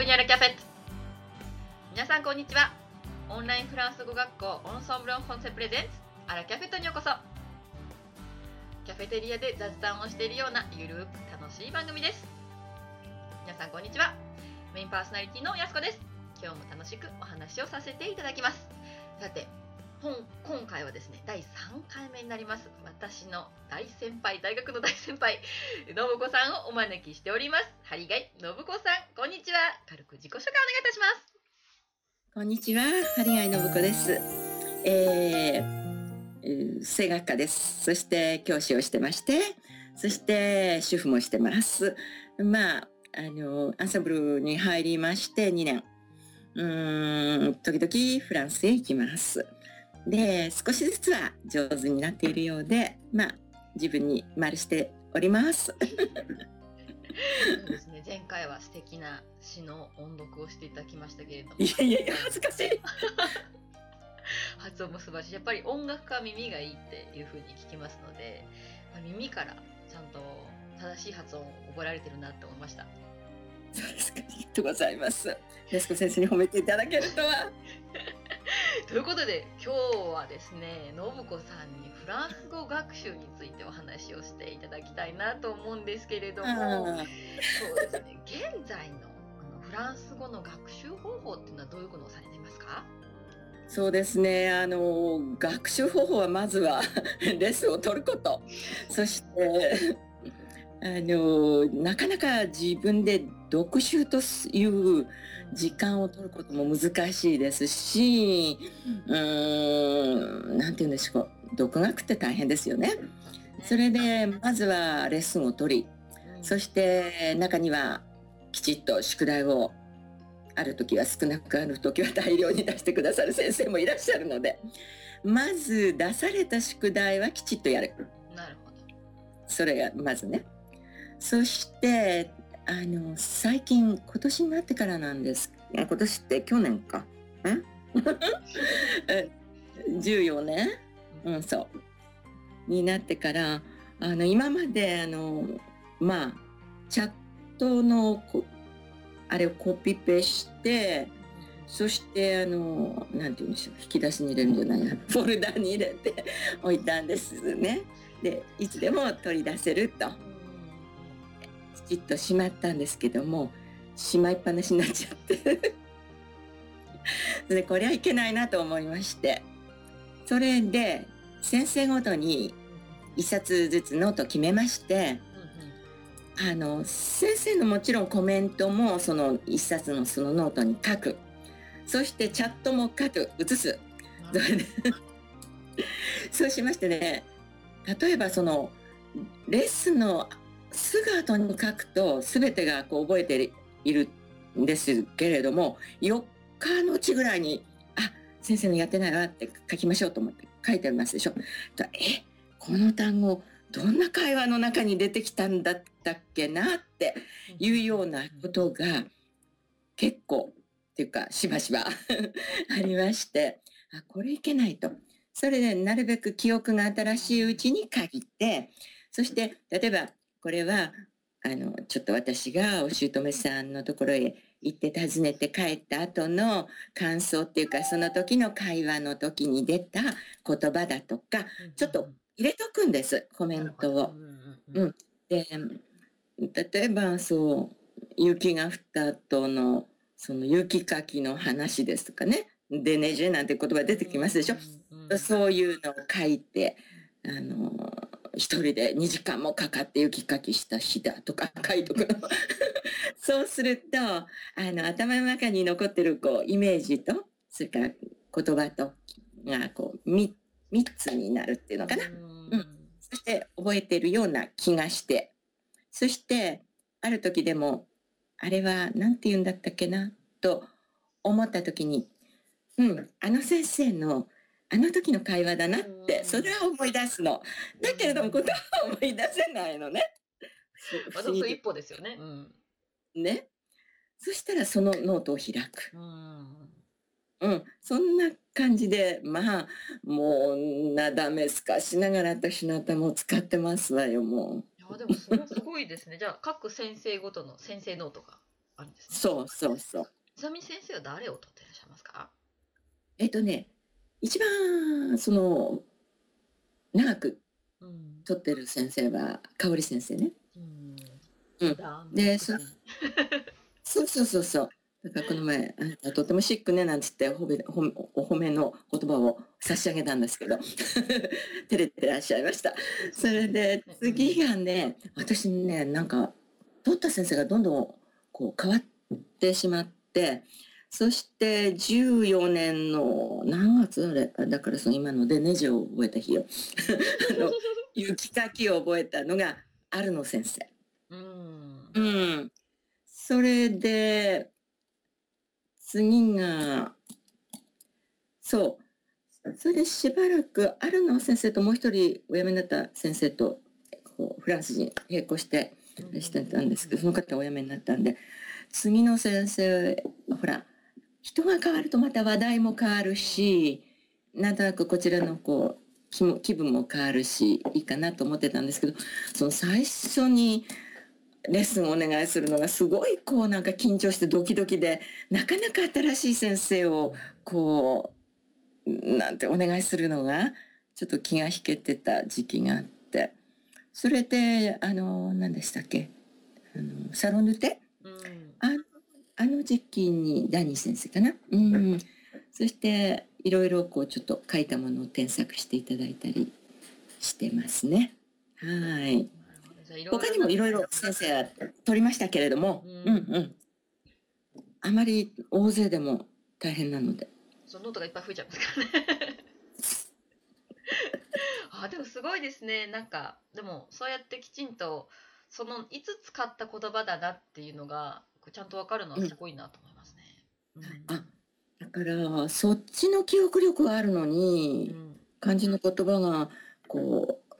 ブニャルキャフェ。皆さんこんにちは。オンラインフランス語学校オンソンブロンフォンセプレゼンツアラキャフェットにようこそ。キャフェテリアで雑談をしているようなゆるく楽しい番組です。皆さんこんにちは。メインパーソナリティのやすこです。今日も楽しくお話をさせていただきます。さて今今回はですね第3回目になります私の大先輩大学の大先輩信子さんをお招きしておりますハリガイ信子さんこんにちは軽く自己紹介お願いいたしますこんにちは、ハリガイ信子です。えー、声楽家です。そして教師をしてまして、そして主婦もしてます。まあ、あの、アンサンブルに入りまして2年。うん、時々フランスへ行きます。で、少しずつは上手になっているようで、まあ、自分に丸しております。そうですね前回は素敵な詩の音読をしていただきましたけれどもいやいやいや、恥ずかしい。発音も素晴らしいやっぱり音楽家は耳がいいっていうふうに聞きますので、まあ耳からちゃんと正しい発音を覚えられてるなって思いましたそうですか。ありがとうございます。安子先生に褒めていただけるとは。ということで今日はですね信子さんにフランス語学習についてお話をしていただきたいなと思うんですけれどもあそうですね現在のあのフランス語の学習方法っていうのはどういうことをされてますか？そうですね。あの学習方法はまずは レッスンを取ること。そしてあのなかなか自分で読習という時間を取ることも難しいですし、うーん、なんて言うんでしょう。独学って大変ですよね。それでまずはレッスンを取り、そして中にはきちっと宿題をある時は少なくある時は大量に出してくださる先生もいらっしゃるのでまず出された宿題はきちっとやるなるほどそれがまずねそしてあの最近今年になってからなんです。今年って去年か。んえ 14年？うんそう。になってからあの今まであのまあチャットのあれをコピペしてそしてあのなんて言うんでしょう。引き出しに入れるんじゃないや。フォルダに入れて置いたんですね。でいつでも取り出せると。きちっとしまったんですけどもしまいっぱなしになっちゃって。でこれはいけないなと思いまして。それで先生ごとに一冊ずつノート決めましてあの先生のもちろんコメントもその一冊のそのノートに書く。そしてチャットも書く。写す。そうしましてね例えばそのレッスンのすぐ後に書くと全てがこう覚えているんですけれども4日のうちぐらいに「あ先生のやってないわ」って書きましょうと思って書いてありますでしょ。とえこの単語どんな会話の中に出てきたんだったっけなっていうようなことが結構っていうかしばしば ありましてあこれいけないとそれでなるべく記憶が新しいうちに書いてそして例えばこれはあのちょっと私がお姑さんのところへ行って訪ねて帰った後の感想っていうかその時の会話の時に出た言葉だとかちょっと入れとくんですコメントを。うんで例えばそう雪が降った後のその雪かきの話ですとかね「でねじ」なんて言葉出てきますでしょ。そういうのを書いてあの一人で2時間もかかって雪かきした日だとか 書いとくの。そうするとあの頭の中に残ってるこうイメージとそれから言葉とがこう 3, 3つになるっていうのかな。そして覚えてるような気がしてそしてある時でもあれは何て言うんだったっけなと思った時にうんあの先生のあの時の会話だなってそれは思い出すのだけれどもことは思い出せないのね。まず一歩ですよね。うん、ねそしたらそのノートを開く。うんうん、そんな感じでまあもうなだめすかしながら私の頭を使ってますわよもいやでもそれはすごいですね。じゃあ各先生ごとの先生ノートがあるんですね。そうそうそう。ちなみに先生は誰を取っていらっしゃいますか？えっとね、一番、その、長くうん。取ってる先生は、香織先生ね。うん。うんだでそそうそうそうそう。だからこの前、とてもシックねなんつって褒めお褒めの言葉を差し上げたんですけど、照れてらっしゃいました。それで次がね、私ね、なんか、取った先生がどんどんこう変わってしまって、そして14年の何月あれ？だからその今のでネジを覚えた日よ。あの 雪かきを覚えたのがアルノ先生。うん。うん。それで、次が、そう。それでしばらく、アルノ先生ともう一人お辞めになった先生と、フランス人並行してしてたんですけど、その方お辞めになったんで、次の先生、ほら、人が変わるとまた話題も変わるし、なんとなくこちらのこう、気も気分も変わるし、いいかなと思ってたんですけど、その最初に、レッスンをお願いするのがすごいこうなんか緊張してドキドキでなかなか新しい先生をこうなんてお願いするのがちょっと気が引けてた時期があってそれであの何でしたっけ？あのサロンヌテ？あの時期にダニー先生かな？うんそしていろいろこうちょっと書いたものを添削していただいたりしてますねはい。他にもいろいろ先生は取りましたけれども、ううんん、うんあまり大勢でも大変なので。そのノートがいっぱい増えちゃいますからね。あでもすごいですね。なんかでもそうやってきちんとそのいつ使った言葉だなっていうのがちゃんとわかるのはすごいなと思いますね。うんあ、だからそっちの記憶力はあるのうに、ん漢字の言葉がこう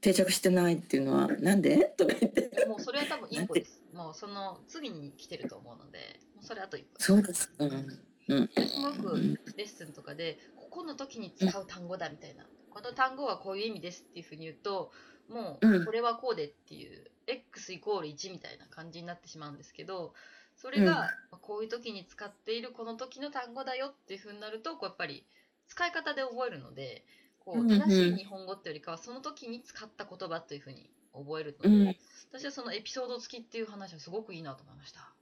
定着してないっていうのはなんで？とか言って。もうそれは多分一歩です。もうその次に来てると思うので、もうそれあと一歩。そうですか。うん。すごくレッスンとかでここの時に使う単語だみたいな、この単語はこういう意味ですっていうふうに言うともううん。これはこうでっていう x イコール1みたいな感じになってしまうんですけどそれが、こういう時に使っているこの時の単語だよっていうふうになるとこうやっぱり使い方で覚えるのでこうんううん。正しい日本語っていうよりかはその時に使った言葉というふうに覚えるので、うん。私はそのエピソード付きっていう話はすごくいいなと思いました。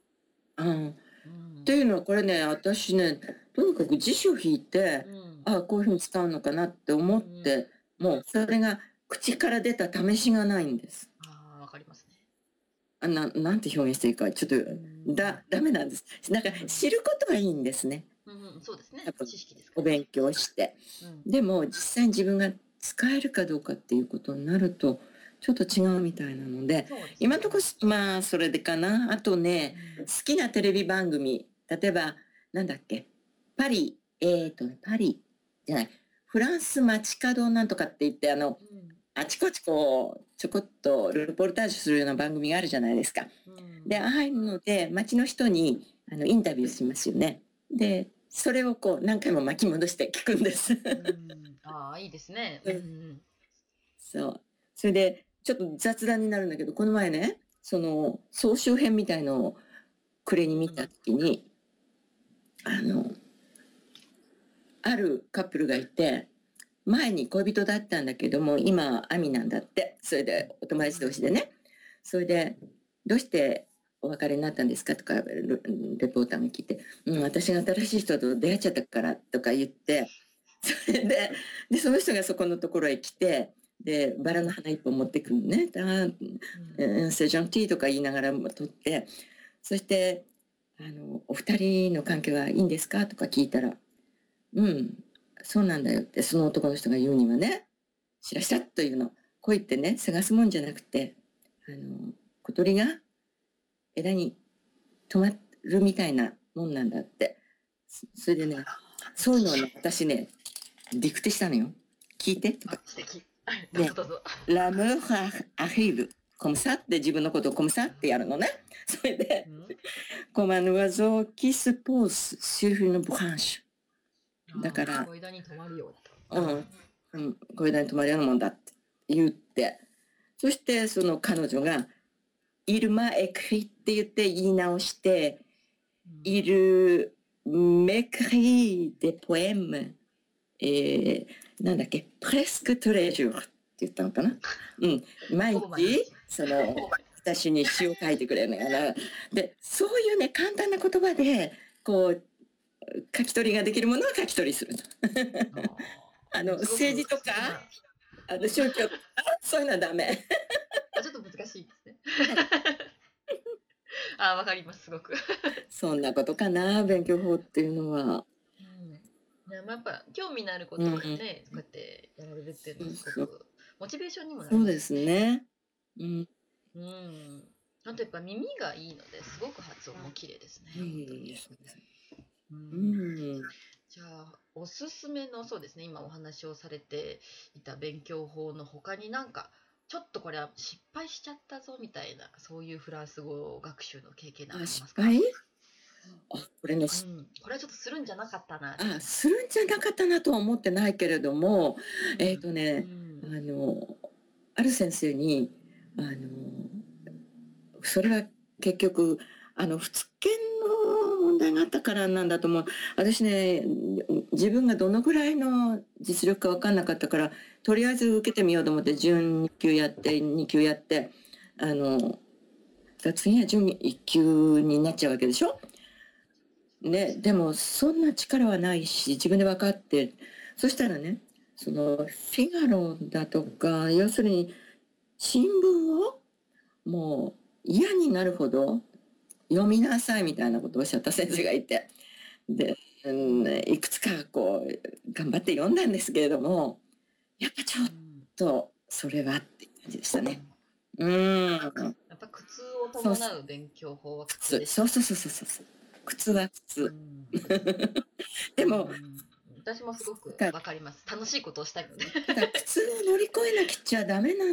うん。うん。っていうのはこれね、私ね、とにかく辞書引いて、うんあこういうふうに使うのかなって思って、もうそれが口から出た試しがないんです。ああわかりますね。あななんて表現していいかちょっとだダメなんです。なんか知ることはいいんですね。うんうん、そうですね知識ですから。お勉強して。うんでも実際に自分が使えるかどうかっていうことになるとちょっと違うみたいなので、ね今のところまあそれでかな。あとね、うん好きなテレビ番組、例えばなんだっけ、パリ、えーとね、パリじゃない、フランス街角なんとかって言ってあのうんあちこちこうちょこっとルポルタージュするような番組があるじゃないですか。うんで、ああいうので、街の人にあのインタビューしますよね。で、それをこう何回も巻き戻して聞くんです。うんああいいですね。うんうんそう。それで、ちょっと雑談になるんだけど、この前ね、その総集編みたいのを暮れに見た時に、あの、あるカップルがいて、前に恋人だったんだけども、今はアミなんだって。それでお友達同士でね。それで、どうしてお別れになったんですかとか、レポーターが聞いて、うん、私が新しい人と出会っちゃったからとか言って、それで、で、その人がそこのところへ来て、で、バラの花一本持ってくるね。あうん、セジョンティーとか言いながらも取って、そして、あの、お二人の関係はいいんですかとか聞いたら、うん、そうなんだよって、その男の人が言うにはね、しらしらっというの。恋ってね、探すもんじゃなくて、あの、小鳥が枝に止まるみたいなもんなんだって。そそれでね、そういうのをね、私ね、ディクテしたのよ。聞いてとかあ素敵。はいどうぞどうぞ。ラムハアヒーブ。コムサって自分のことをコムサってやるのね。それで、コマヌワゾーキスポース、シューフのブハンシだからあー間に止まるようだと。うんュ。うん、これで止まるようなもんだって言って、そしてその彼女が、イルマエクリって言って言い直して、うんいる、メクリー・デ・ポエム、えー、なんだっけ、プレスク・トレジューって言ったのかな？うん。毎日日、その、私に詩を書いてくれるのよな。で、そういうね、簡単な言葉で、こう、書き取りができるものは書き取りするの。あの、政治とか、あの、宗教とか、そういうのはダメ。あちょっと難しいですね。あわかりますすごく。そんなことかな、勉強法っていうのは。うんねまあやっぱ興味のあることをね、こうやってやられるっていうのはすごくモチベーションにもなりまそうですね。うん。うん。あとやっぱ耳がいいのですごく発音も綺麗ですね。いえいえ本当にうん。ん。じゃあおすすめのそうですね今お話をされていた勉強法の他になんかちょっとこれは失敗しちゃったぞみたいなそういうフランス語学習の経験なんかああ、りますか？失敗？あ、これね、うん、これはちょっとするんじゃなかったな。あ、するんじゃなかったなとは思ってないけれども、えっ、とうね、ん。あの、ある先生に、あの、それは結局、あの、仏研の問題があったからなんだと思う。私ね、自分がどのぐらいの実力か分かんなかったから、とりあえず受けてみようと思って、準2級やって、2級やって、あの、次は準1級になっちゃうわけでしょ？ね、でもそんな力はないし自分で分かってそしたらねそのフィガロだとか要するに新聞をもう嫌になるほど読みなさいみたいなことをおっしゃった先生がいてで、うん、いくつかこう頑張って読んだんですけれどもやっぱちょっうんとそれはっていう感じでしたね。うんやっぱ苦痛を伴う勉強法は苦痛そです。そうそうそうそうそう靴はう靴ん でもうん私もすごくわかります。楽しいことをしたいので。ただ苦痛を乗り越えなきゃダメな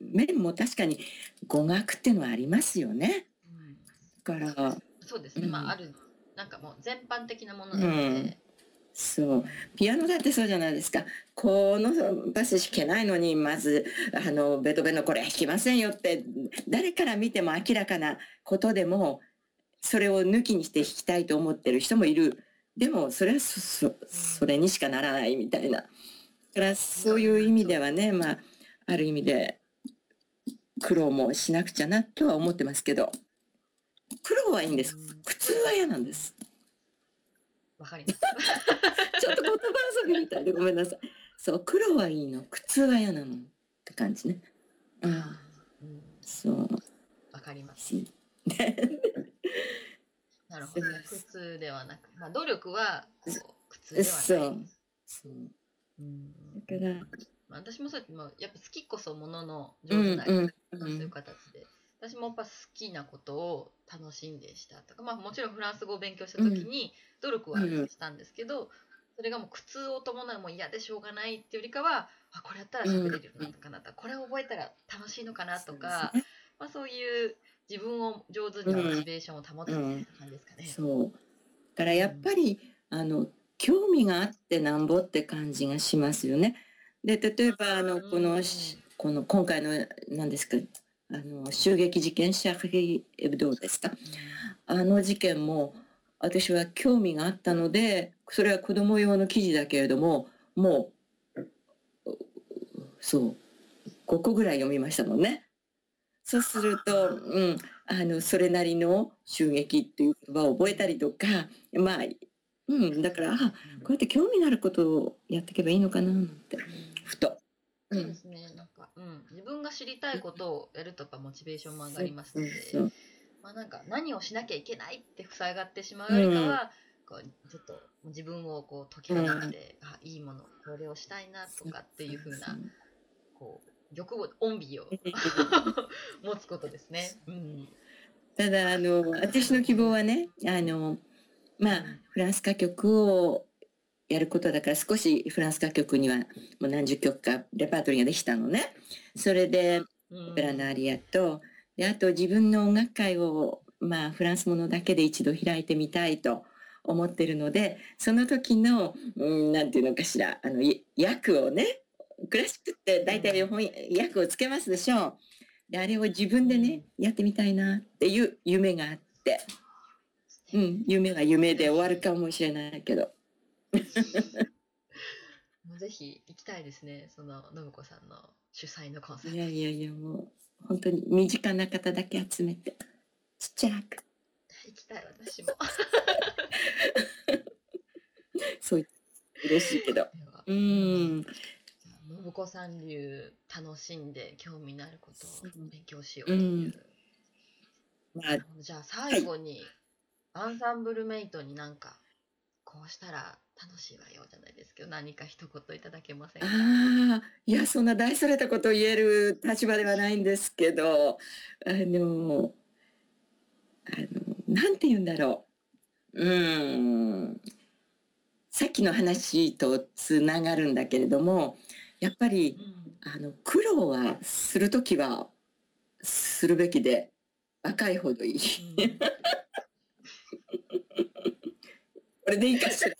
面も確かに語学っていうのはありますよね。だから。そうですね。うん。まああるなんかもう全般的なものなのうん。で。そう。ピアノだってそうじゃないですか。このパス弾けないのにまずあのベートーベンのこれ弾きませんよって誰から見ても明らかなことでもそれを抜きにして弾きたいと思ってる人もいる。でもそれはそそそれにしかならないみたいな。だからそういう意味ではねまあある意味で苦労もしなくちゃなとは思ってますけど苦労はいいんですうん苦痛は嫌なんですわかります。ちょっと言葉遊びみたいでごめんなさい。そう、苦労はいいの、苦痛は嫌なのって感じね。うん、うんそう。わかります。ね なるほど。苦痛ではなく、まあ努力は苦痛ではそない。そう。うんだから、まあ私もそうやってまあやっぱ好きこそもののうん上手なり、うんうそういうん形で私もやっぱ好きなことを楽しんでしたとか、まあ、もちろんフランス語を勉強した時に努力はしたんですけど、それがもう苦痛を伴うもう嫌でしょうがないっていうよりかはあこれやったら喋れるようになったかなとか、これを覚えたら楽しいのかなとかね。まあ、そういう自分を上手にモチベーションを保つみたいな感じですかね。そう。だからやっぱり、あの、興味があってなんぼって感じがしますよね。で、例えば、あの、このし、この、今回の、何ですか、あの、襲撃事件、シャーリー・エブドーですか。あの事件も私は興味があったのでそれは子供用の記事だけれどももうそう5個ぐらい読みましたもんね。そうすると、うん、あのそれなりの襲撃っていう言葉を覚えたりとかまあ、うん、だからあこうやって興味のあることをやっていけばいいのかなってふと。うんそうですね、なんか、うん、自分が知りたいことをやるとやっぱモチベーションも上がりますので、まあなんか何をしなきゃいけないって塞がってしまうよりかは、こうちょっと自分をこう解き放って、あいいものこれをしたいなとかっていう風なこう欲望恩美を 持つことですね。うん。ただあの私の希望はねあのまあフランス歌曲をやることだから少しフランス歌曲にはもう何十曲かレパートリーができたのね。それでうんオペラのアリアとであと自分の音楽会をまあフランスものだけで一度開いてみたいと思ってるのでその時の、うん、なんていうのかしらあのい訳をねクラシックって大体翻訳をつけますでしょう。であれを自分でねやってみたいなっていう夢があって、うん、夢が夢で終わるかもしれないけどもうぜひ行きたいですね。その信子さんの主催のコンサート。いやいやいやもう本当に身近な方だけ集めてちっちゃく行きたい私も。そう嬉しいけどうん信子さん流楽しんで興味のあることをうん勉強しようという。まあなるほどじゃあ最後に、アンサンブルメイトになんかこうしたら楽しいわよじゃないですけど何か一言いただけませんか？ああ、いや、そんな大それたことを言える立場ではないんですけど、あの、あの、なんて言うんだろう。うーん。さっきの話とつながるんだけれども、やっぱり、うんあの、苦労はするときはするべきで、若いほどいい。うんこれでいいかしら。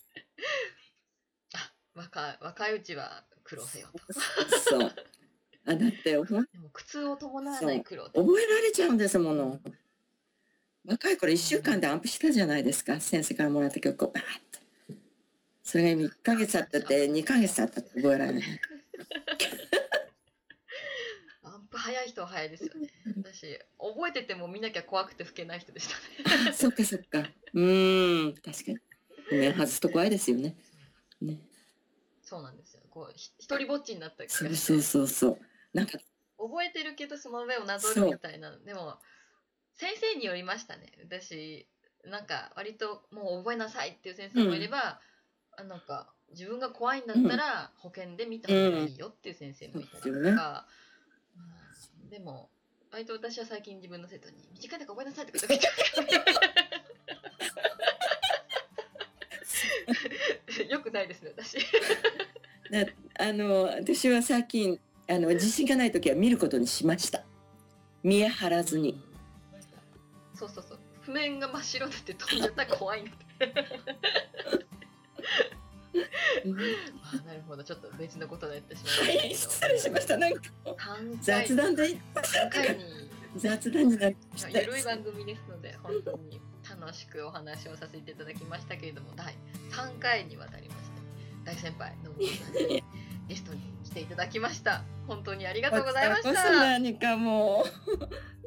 あ若い若いうちは苦労せよと。そう。あ、だって、ほんでも苦痛を伴わない苦労覚えられちゃうんですもの。若い頃1週間でアンプしたじゃないですか。先生からもらった曲をバーッと。それが1ヶ月経ってて2ヶ月経ったって覚えられない。アンプ早い人は早いですよね。私覚えてても見なきゃ怖くて吹けない人でしたね。あ、そっかそっか。うーん、確かに。ね、外すと怖いですよね。ね。そうなんですよ。こうひ一人ぼっちになった気そうそうそうそう。なんか、覚えてるけどその上をなぞるみたいな。でも先生によりましたね。私なんか割ともう覚えなさいっていう先生もいれば、あなんか自分が怖いんだったら保険で見た方がいいよっていう先生もいたりとか、うん。でも割と私は最近自分の生徒に「短いとか覚えなさい」とか言って よくないですね私。なあの、私は最近、あの、自信がない時は見ることにしました。見え張らずに。そうそうそう。譜面が真っ白になって飛んじゃったら怖い あなるほど。ちょっと別のことになってしまいまはい、した失礼しました。なんか3回。雑談で3回に。雑談になってゆるい番組ですので本当に楽しくお話をさせていただきましたけれども第3回にわたりまして大先輩のぶさんにゲストに来ていただきました。本当にありがとうございました。何かも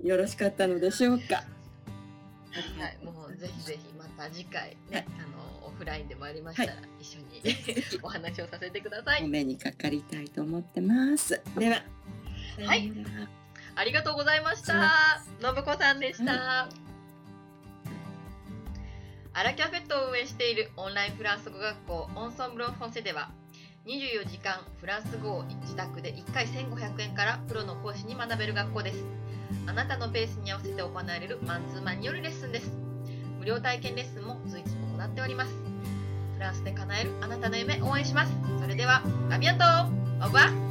う よろしかったのでしょうか。はい、もうぜひぜひまた次回ね、はい。あのオフラインでもありましたら、一緒に お話をさせてください。お目にかかりたいと思ってます。では、はい。ありがとうございました。信子さんでした。アラキャフェットを運営しているオンラインフランス語学校オンソンブロンフォンセでは24時間フランス語を自宅で1回1500円からプロの講師に学べる学校です。あなたのペースに合わせて行われるマンツーマンによるレッスンです。無料体験レッスンも随時行っております。フランスで叶えるあなたの夢応援します。それでは、アビアントオーバー